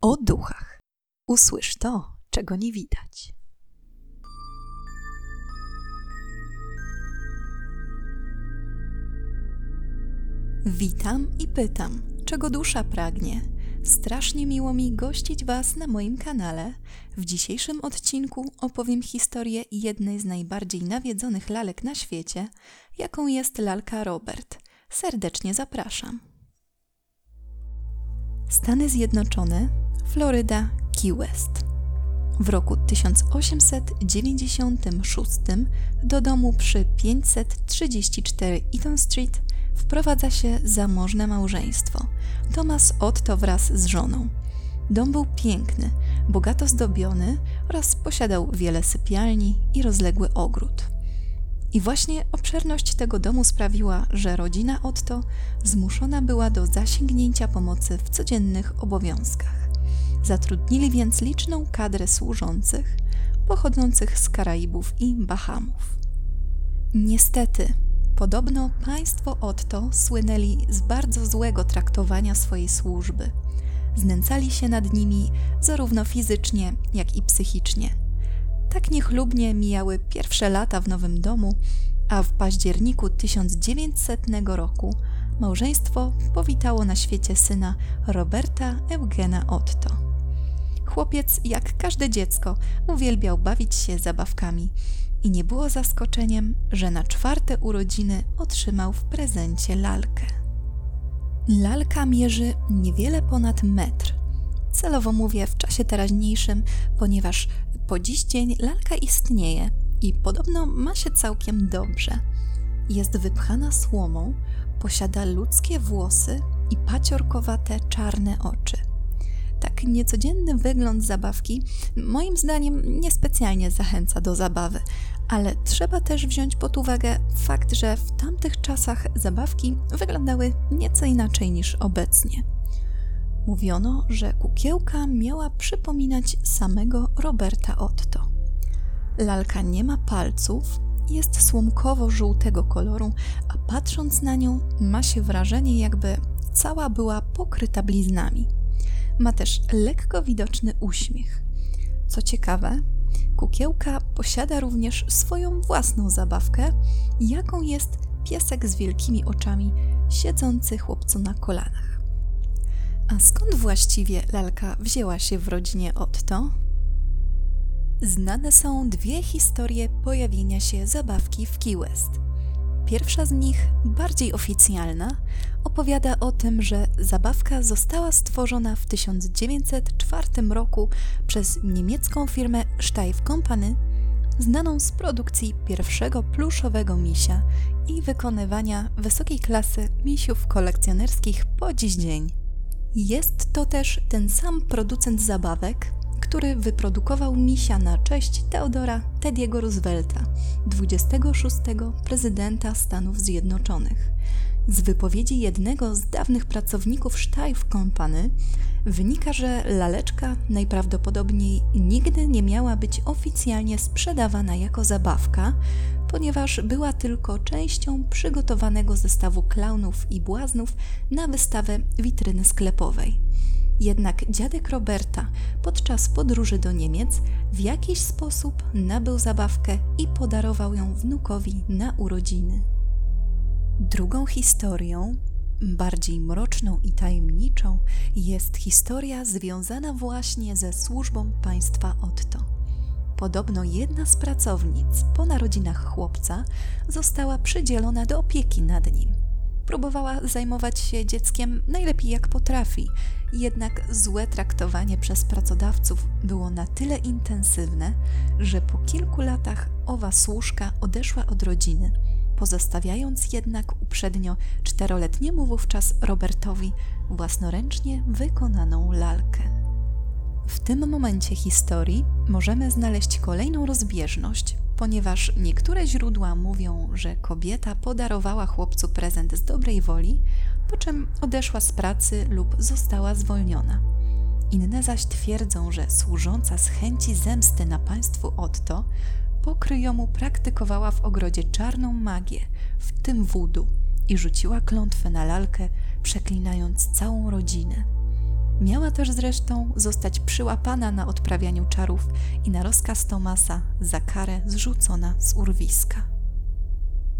o duchach. Usłysz to, czego nie widać. Witam i pytam, czego dusza pragnie. Strasznie miło mi gościć Was na moim kanale. W dzisiejszym odcinku opowiem historię jednej z najbardziej nawiedzonych lalek na świecie, jaką jest lalka Robert. Serdecznie zapraszam. Stany Zjednoczone, Floryda, Key West. W roku 1896 do domu przy 534 Eaton Street wprowadza się zamożne małżeństwo Thomas Otto wraz z żoną. Dom był piękny, bogato zdobiony oraz posiadał wiele sypialni i rozległy ogród. I właśnie obszerność tego domu sprawiła, że rodzina Otto zmuszona była do zasięgnięcia pomocy w codziennych obowiązkach. Zatrudnili więc liczną kadrę służących pochodzących z Karaibów i Bahamów. Niestety, podobno państwo Otto słynęli z bardzo złego traktowania swojej służby. Znęcali się nad nimi zarówno fizycznie, jak i psychicznie – tak niechlubnie mijały pierwsze lata w nowym domu, a w październiku 1900 roku małżeństwo powitało na świecie syna Roberta Eugena Otto. Chłopiec, jak każde dziecko, uwielbiał bawić się zabawkami i nie było zaskoczeniem, że na czwarte urodziny otrzymał w prezencie lalkę. Lalka mierzy niewiele ponad metr. Celowo mówię w czasie teraźniejszym, ponieważ po dziś dzień lalka istnieje i podobno ma się całkiem dobrze. Jest wypchana słomą, posiada ludzkie włosy i paciorkowate czarne oczy. Tak niecodzienny wygląd zabawki moim zdaniem niespecjalnie zachęca do zabawy, ale trzeba też wziąć pod uwagę fakt, że w tamtych czasach zabawki wyglądały nieco inaczej niż obecnie. Mówiono, że kukiełka miała przypominać samego Roberta Otto. Lalka nie ma palców, jest słomkowo-żółtego koloru, a patrząc na nią ma się wrażenie, jakby cała była pokryta bliznami. Ma też lekko widoczny uśmiech. Co ciekawe, kukiełka posiada również swoją własną zabawkę, jaką jest piesek z wielkimi oczami siedzący chłopcu na kolanach. A skąd właściwie lalka wzięła się w rodzinie Otto? Znane są dwie historie pojawienia się zabawki w Key West. Pierwsza z nich, bardziej oficjalna, opowiada o tym, że zabawka została stworzona w 1904 roku przez niemiecką firmę Steiff Company, znaną z produkcji pierwszego pluszowego misia i wykonywania wysokiej klasy misiów kolekcjonerskich po dziś dzień. Jest to też ten sam producent zabawek, który wyprodukował misia na cześć Teodora Tediego Roosevelta, 26. prezydenta Stanów Zjednoczonych. Z wypowiedzi jednego z dawnych pracowników Steiff Company wynika, że laleczka najprawdopodobniej nigdy nie miała być oficjalnie sprzedawana jako zabawka, ponieważ była tylko częścią przygotowanego zestawu klaunów i błaznów na wystawę witryny sklepowej. Jednak dziadek Roberta podczas podróży do Niemiec w jakiś sposób nabył zabawkę i podarował ją wnukowi na urodziny. Drugą historią, bardziej mroczną i tajemniczą, jest historia związana właśnie ze służbą państwa Otto. Podobno jedna z pracownic po narodzinach chłopca została przydzielona do opieki nad nim. Próbowała zajmować się dzieckiem najlepiej jak potrafi, jednak złe traktowanie przez pracodawców było na tyle intensywne, że po kilku latach owa służka odeszła od rodziny pozostawiając jednak uprzednio czteroletniemu wówczas Robertowi własnoręcznie wykonaną lalkę. W tym momencie historii możemy znaleźć kolejną rozbieżność, ponieważ niektóre źródła mówią, że kobieta podarowała chłopcu prezent z dobrej woli, po czym odeszła z pracy lub została zwolniona. Inne zaś twierdzą, że służąca z chęci zemsty na państwu Otto po kryjomu praktykowała w ogrodzie czarną magię, w tym wudu, i rzuciła klątwę na lalkę, przeklinając całą rodzinę. Miała też zresztą zostać przyłapana na odprawianiu czarów i na rozkaz Tomasa za karę zrzucona z urwiska.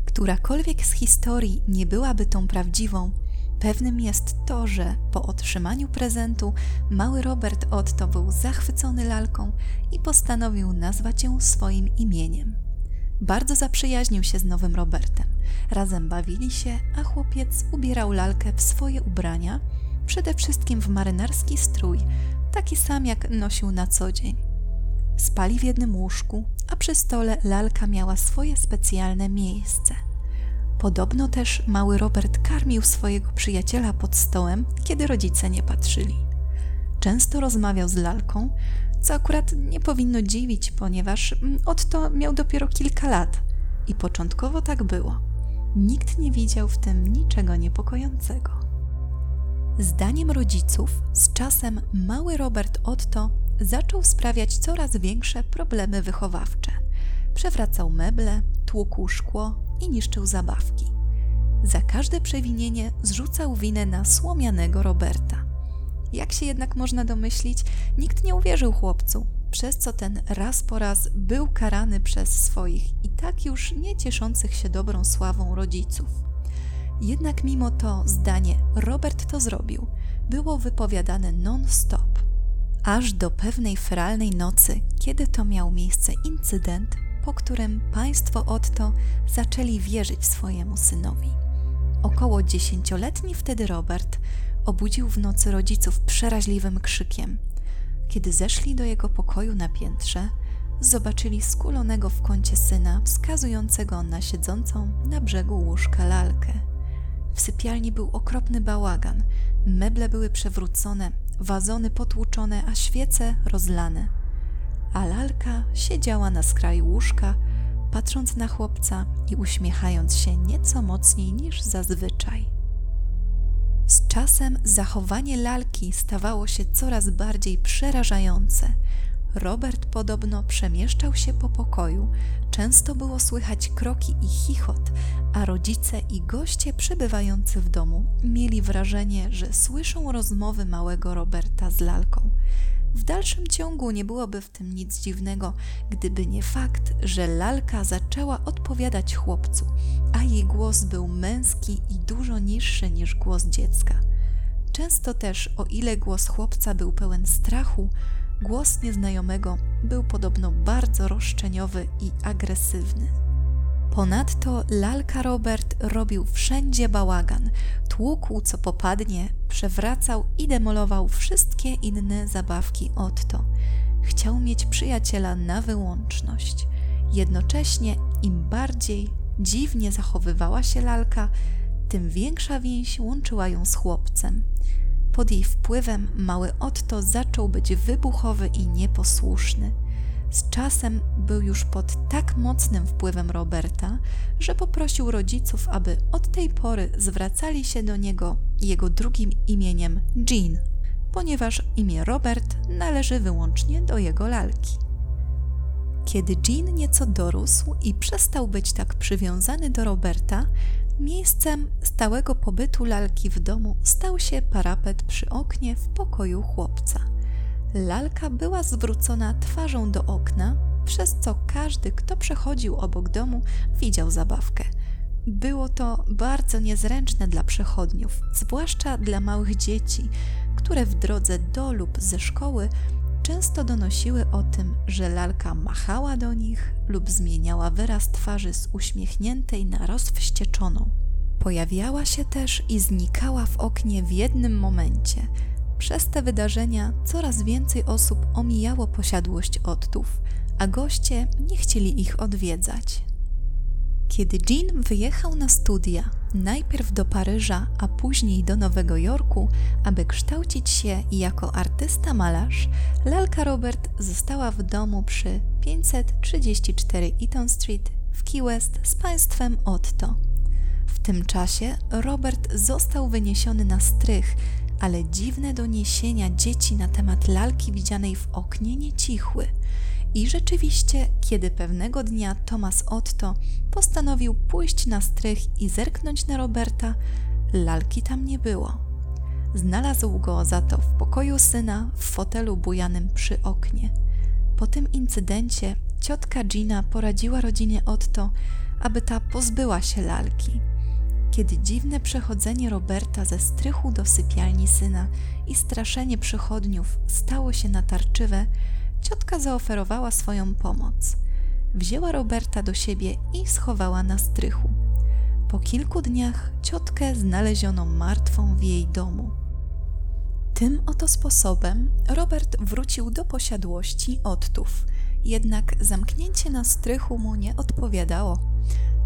Którakolwiek z historii nie byłaby tą prawdziwą, pewnym jest to, że po otrzymaniu prezentu mały Robert Otto był zachwycony lalką i postanowił nazwać ją swoim imieniem. Bardzo zaprzyjaźnił się z nowym Robertem. Razem bawili się, a chłopiec ubierał lalkę w swoje ubrania, przede wszystkim w marynarski strój, taki sam jak nosił na co dzień. Spali w jednym łóżku, a przy stole lalka miała swoje specjalne miejsce. Podobno też mały Robert karmił swojego przyjaciela pod stołem, kiedy rodzice nie patrzyli. Często rozmawiał z lalką, co akurat nie powinno dziwić, ponieważ mm, Otto miał dopiero kilka lat i początkowo tak było. Nikt nie widział w tym niczego niepokojącego. Zdaniem rodziców, z czasem mały Robert Otto zaczął sprawiać coraz większe problemy wychowawcze. Przewracał meble, tłukł szkło i niszczył zabawki. Za każde przewinienie zrzucał winę na słomianego Roberta. Jak się jednak można domyślić, nikt nie uwierzył chłopcu, przez co ten raz po raz był karany przez swoich i tak już nie cieszących się dobrą sławą rodziców. Jednak mimo to zdanie Robert to zrobił było wypowiadane non-stop. Aż do pewnej feralnej nocy, kiedy to miał miejsce incydent, po którym państwo Otto zaczęli wierzyć swojemu synowi. Około dziesięcioletni wtedy Robert obudził w nocy rodziców przeraźliwym krzykiem. Kiedy zeszli do jego pokoju na piętrze, zobaczyli skulonego w kącie syna, wskazującego na siedzącą na brzegu łóżka lalkę. W sypialni był okropny bałagan, meble były przewrócone, wazony potłuczone, a świece rozlane. A lalka siedziała na skraju łóżka, patrząc na chłopca i uśmiechając się nieco mocniej niż zazwyczaj. Z czasem zachowanie lalki stawało się coraz bardziej przerażające. Robert podobno przemieszczał się po pokoju, często było słychać kroki i chichot, a rodzice i goście przebywający w domu mieli wrażenie, że słyszą rozmowy małego Roberta z lalką. W dalszym ciągu nie byłoby w tym nic dziwnego, gdyby nie fakt, że lalka zaczęła odpowiadać chłopcu, a jej głos był męski i dużo niższy niż głos dziecka. Często też, o ile głos chłopca był pełen strachu, głos nieznajomego był podobno bardzo roszczeniowy i agresywny. Ponadto lalka Robert robił wszędzie bałagan, tłukł co popadnie, przewracał i demolował wszystkie inne zabawki Otto. Chciał mieć przyjaciela na wyłączność. Jednocześnie im bardziej dziwnie zachowywała się lalka, tym większa więź łączyła ją z chłopcem. Pod jej wpływem mały Otto zaczął być wybuchowy i nieposłuszny. Z czasem był już pod tak mocnym wpływem Roberta, że poprosił rodziców, aby od tej pory zwracali się do niego jego drugim imieniem Jean, ponieważ imię Robert należy wyłącznie do jego lalki. Kiedy Jean nieco dorósł i przestał być tak przywiązany do Roberta, miejscem stałego pobytu lalki w domu stał się parapet przy oknie w pokoju chłopca. Lalka była zwrócona twarzą do okna, przez co każdy, kto przechodził obok domu, widział zabawkę. Było to bardzo niezręczne dla przechodniów, zwłaszcza dla małych dzieci, które w drodze do lub ze szkoły często donosiły o tym, że lalka machała do nich lub zmieniała wyraz twarzy z uśmiechniętej na rozwścieczoną. Pojawiała się też i znikała w oknie w jednym momencie – przez te wydarzenia coraz więcej osób omijało posiadłość ottów, a goście nie chcieli ich odwiedzać. Kiedy Jean wyjechał na studia, najpierw do Paryża, a później do Nowego Jorku, aby kształcić się jako artysta-malarz, lalka Robert została w domu przy 534 Eaton Street w Key West z państwem Otto. W tym czasie Robert został wyniesiony na strych ale dziwne doniesienia dzieci na temat lalki widzianej w oknie nie cichły. I rzeczywiście, kiedy pewnego dnia Thomas Otto postanowił pójść na strych i zerknąć na Roberta, lalki tam nie było. Znalazł go za to w pokoju syna w fotelu bujanym przy oknie. Po tym incydencie ciotka Gina poradziła rodzinie Otto, aby ta pozbyła się lalki. Kiedy dziwne przechodzenie Roberta ze strychu do sypialni syna i straszenie przychodniów stało się natarczywe, ciotka zaoferowała swoją pomoc. Wzięła Roberta do siebie i schowała na strychu. Po kilku dniach ciotkę znaleziono martwą w jej domu. Tym oto sposobem Robert wrócił do posiadłości Ottów, jednak zamknięcie na strychu mu nie odpowiadało.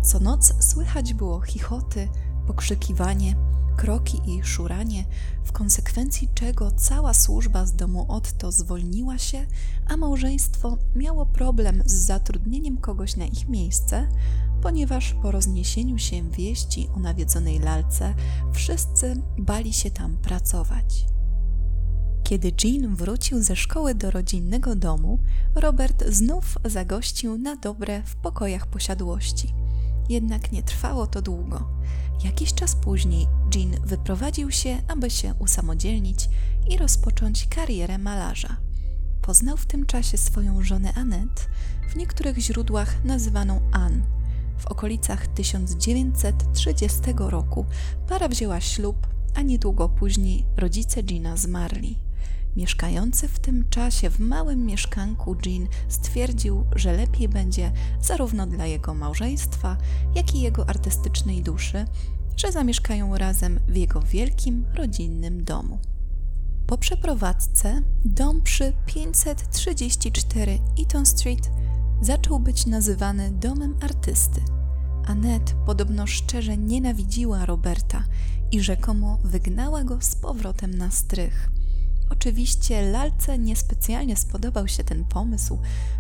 Co noc słychać było chichoty, pokrzykiwanie, kroki i szuranie, w konsekwencji czego cała służba z domu Otto zwolniła się, a małżeństwo miało problem z zatrudnieniem kogoś na ich miejsce, ponieważ po rozniesieniu się wieści o nawiedzonej lalce wszyscy bali się tam pracować. Kiedy Jean wrócił ze szkoły do rodzinnego domu, Robert znów zagościł na dobre w pokojach posiadłości. Jednak nie trwało to długo. Jakiś czas później Jean wyprowadził się, aby się usamodzielnić i rozpocząć karierę malarza. Poznał w tym czasie swoją żonę Annette, w niektórych źródłach nazywaną Anne. W okolicach 1930 roku para wzięła ślub, a niedługo później rodzice Gina zmarli. Mieszkający w tym czasie w małym mieszkanku Jean stwierdził, że lepiej będzie zarówno dla jego małżeństwa, jak i jego artystycznej duszy, że zamieszkają razem w jego wielkim rodzinnym domu. Po przeprowadzce dom przy 534 Eaton Street zaczął być nazywany domem artysty. Annette podobno szczerze nienawidziła Roberta i rzekomo wygnała go z powrotem na strych. Oczywiście lalce niespecjalnie spodobał się ten pomysł,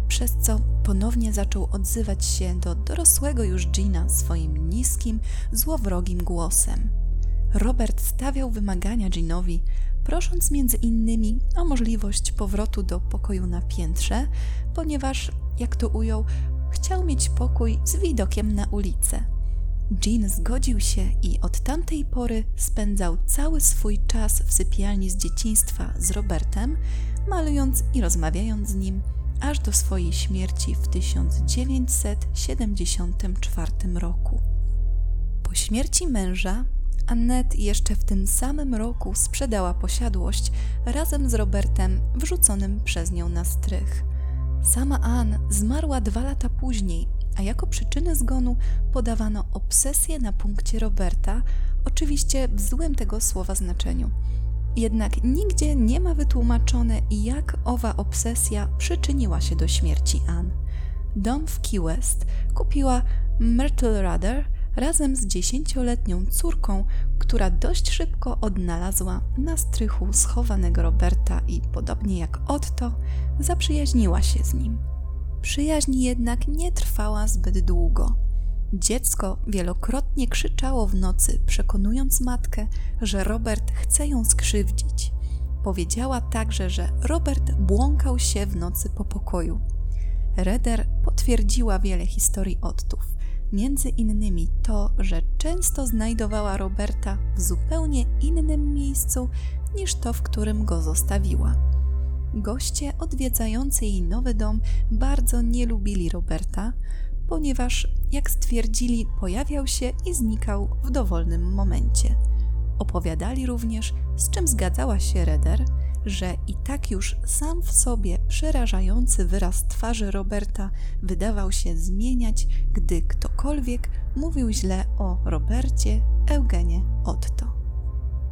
przez co ponownie zaczął odzywać się do dorosłego już Gina swoim niskim, złowrogim głosem. Robert stawiał wymagania Ginowi, prosząc między innymi o możliwość powrotu do pokoju na piętrze, ponieważ, jak to ujął, chciał mieć pokój z widokiem na ulicę. Jean zgodził się i od tamtej pory spędzał cały swój czas w sypialni z dzieciństwa z Robertem, malując i rozmawiając z nim, aż do swojej śmierci w 1974 roku. Po śmierci męża, Annette jeszcze w tym samym roku sprzedała posiadłość razem z Robertem wrzuconym przez nią na strych. Sama Anne zmarła dwa lata później, a jako przyczynę zgonu podawano obsesję na punkcie Roberta, oczywiście w złym tego słowa znaczeniu. Jednak nigdzie nie ma wytłumaczone, jak owa obsesja przyczyniła się do śmierci Ann. Dom w Key West kupiła Myrtle Rudder razem z dziesięcioletnią córką, która dość szybko odnalazła na strychu schowanego Roberta i podobnie jak Otto, zaprzyjaźniła się z nim. Przyjaźń jednak nie trwała zbyt długo. Dziecko wielokrotnie krzyczało w nocy, przekonując matkę, że Robert chce ją skrzywdzić. Powiedziała także, że Robert błąkał się w nocy po pokoju. Reder potwierdziła wiele historii Ottów, między innymi to, że często znajdowała Roberta w zupełnie innym miejscu niż to, w którym go zostawiła. Goście odwiedzający jej nowy dom bardzo nie lubili Roberta, ponieważ, jak stwierdzili, pojawiał się i znikał w dowolnym momencie. Opowiadali również, z czym zgadzała się Reder, że i tak już sam w sobie przerażający wyraz twarzy Roberta wydawał się zmieniać, gdy ktokolwiek mówił źle o Robercie Eugenie.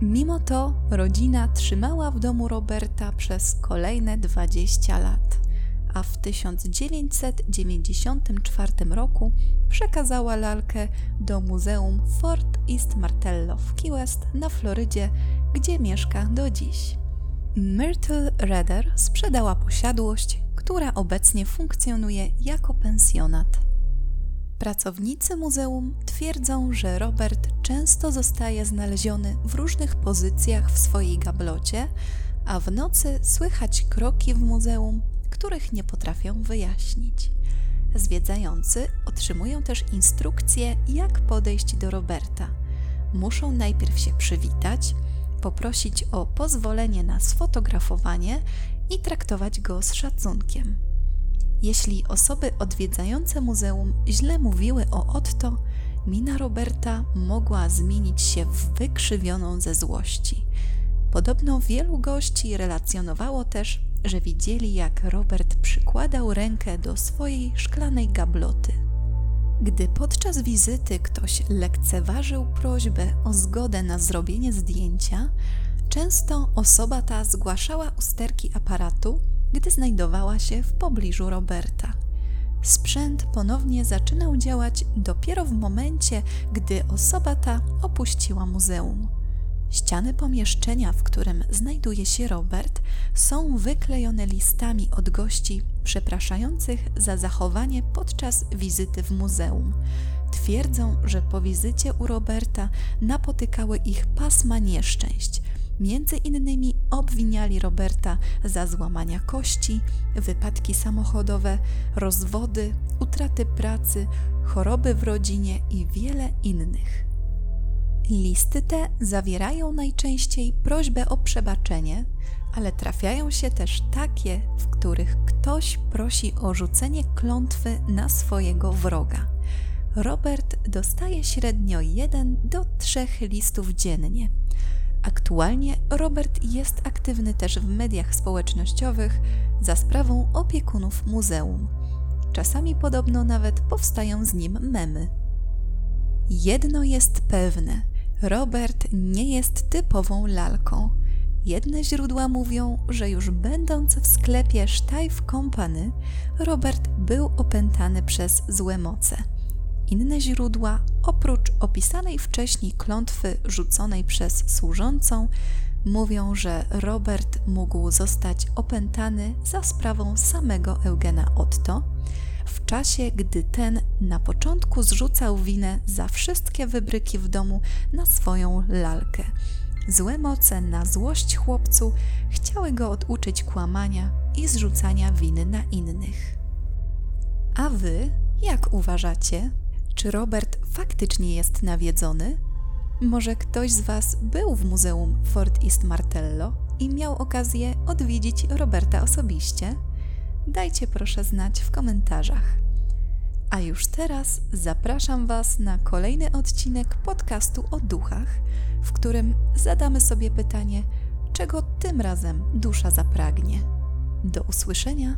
Mimo to rodzina trzymała w domu Roberta przez kolejne 20 lat, a w 1994 roku przekazała lalkę do Muzeum Fort East Martello w Key West na Florydzie, gdzie mieszka do dziś. Myrtle Redder sprzedała posiadłość, która obecnie funkcjonuje jako pensjonat. Pracownicy muzeum twierdzą, że Robert często zostaje znaleziony w różnych pozycjach w swojej gablocie, a w nocy słychać kroki w muzeum, których nie potrafią wyjaśnić. Zwiedzający otrzymują też instrukcje, jak podejść do Roberta. Muszą najpierw się przywitać, poprosić o pozwolenie na sfotografowanie i traktować go z szacunkiem. Jeśli osoby odwiedzające muzeum źle mówiły o Otto, mina Roberta mogła zmienić się w wykrzywioną ze złości. Podobno wielu gości relacjonowało też, że widzieli, jak Robert przykładał rękę do swojej szklanej gabloty. Gdy podczas wizyty ktoś lekceważył prośbę o zgodę na zrobienie zdjęcia, często osoba ta zgłaszała usterki aparatu, gdy znajdowała się w pobliżu Roberta. Sprzęt ponownie zaczynał działać dopiero w momencie, gdy osoba ta opuściła muzeum. Ściany pomieszczenia, w którym znajduje się Robert, są wyklejone listami od gości przepraszających za zachowanie podczas wizyty w muzeum. Twierdzą, że po wizycie u Roberta napotykały ich pasma nieszczęść. Między innymi obwiniali Roberta za złamania kości, wypadki samochodowe, rozwody, utraty pracy, choroby w rodzinie i wiele innych. Listy te zawierają najczęściej prośbę o przebaczenie, ale trafiają się też takie, w których ktoś prosi o rzucenie klątwy na swojego wroga. Robert dostaje średnio jeden do trzech listów dziennie. Aktualnie Robert jest aktywny też w mediach społecznościowych za sprawą opiekunów muzeum. Czasami podobno nawet powstają z nim memy. Jedno jest pewne: Robert nie jest typową lalką. Jedne źródła mówią, że już będąc w sklepie Steiff Company, Robert był opętany przez złe moce. Inne źródła, oprócz opisanej wcześniej klątwy rzuconej przez służącą, mówią, że Robert mógł zostać opętany za sprawą samego Eugena Otto, w czasie gdy ten na początku zrzucał winę za wszystkie wybryki w domu na swoją lalkę. Złe moce na złość chłopcu chciały go oduczyć kłamania i zrzucania winy na innych. A wy, jak uważacie? Czy Robert faktycznie jest nawiedzony? Może ktoś z Was był w muzeum Fort East Martello i miał okazję odwiedzić Roberta osobiście? Dajcie proszę znać w komentarzach. A już teraz zapraszam Was na kolejny odcinek podcastu o duchach, w którym zadamy sobie pytanie, czego tym razem dusza zapragnie. Do usłyszenia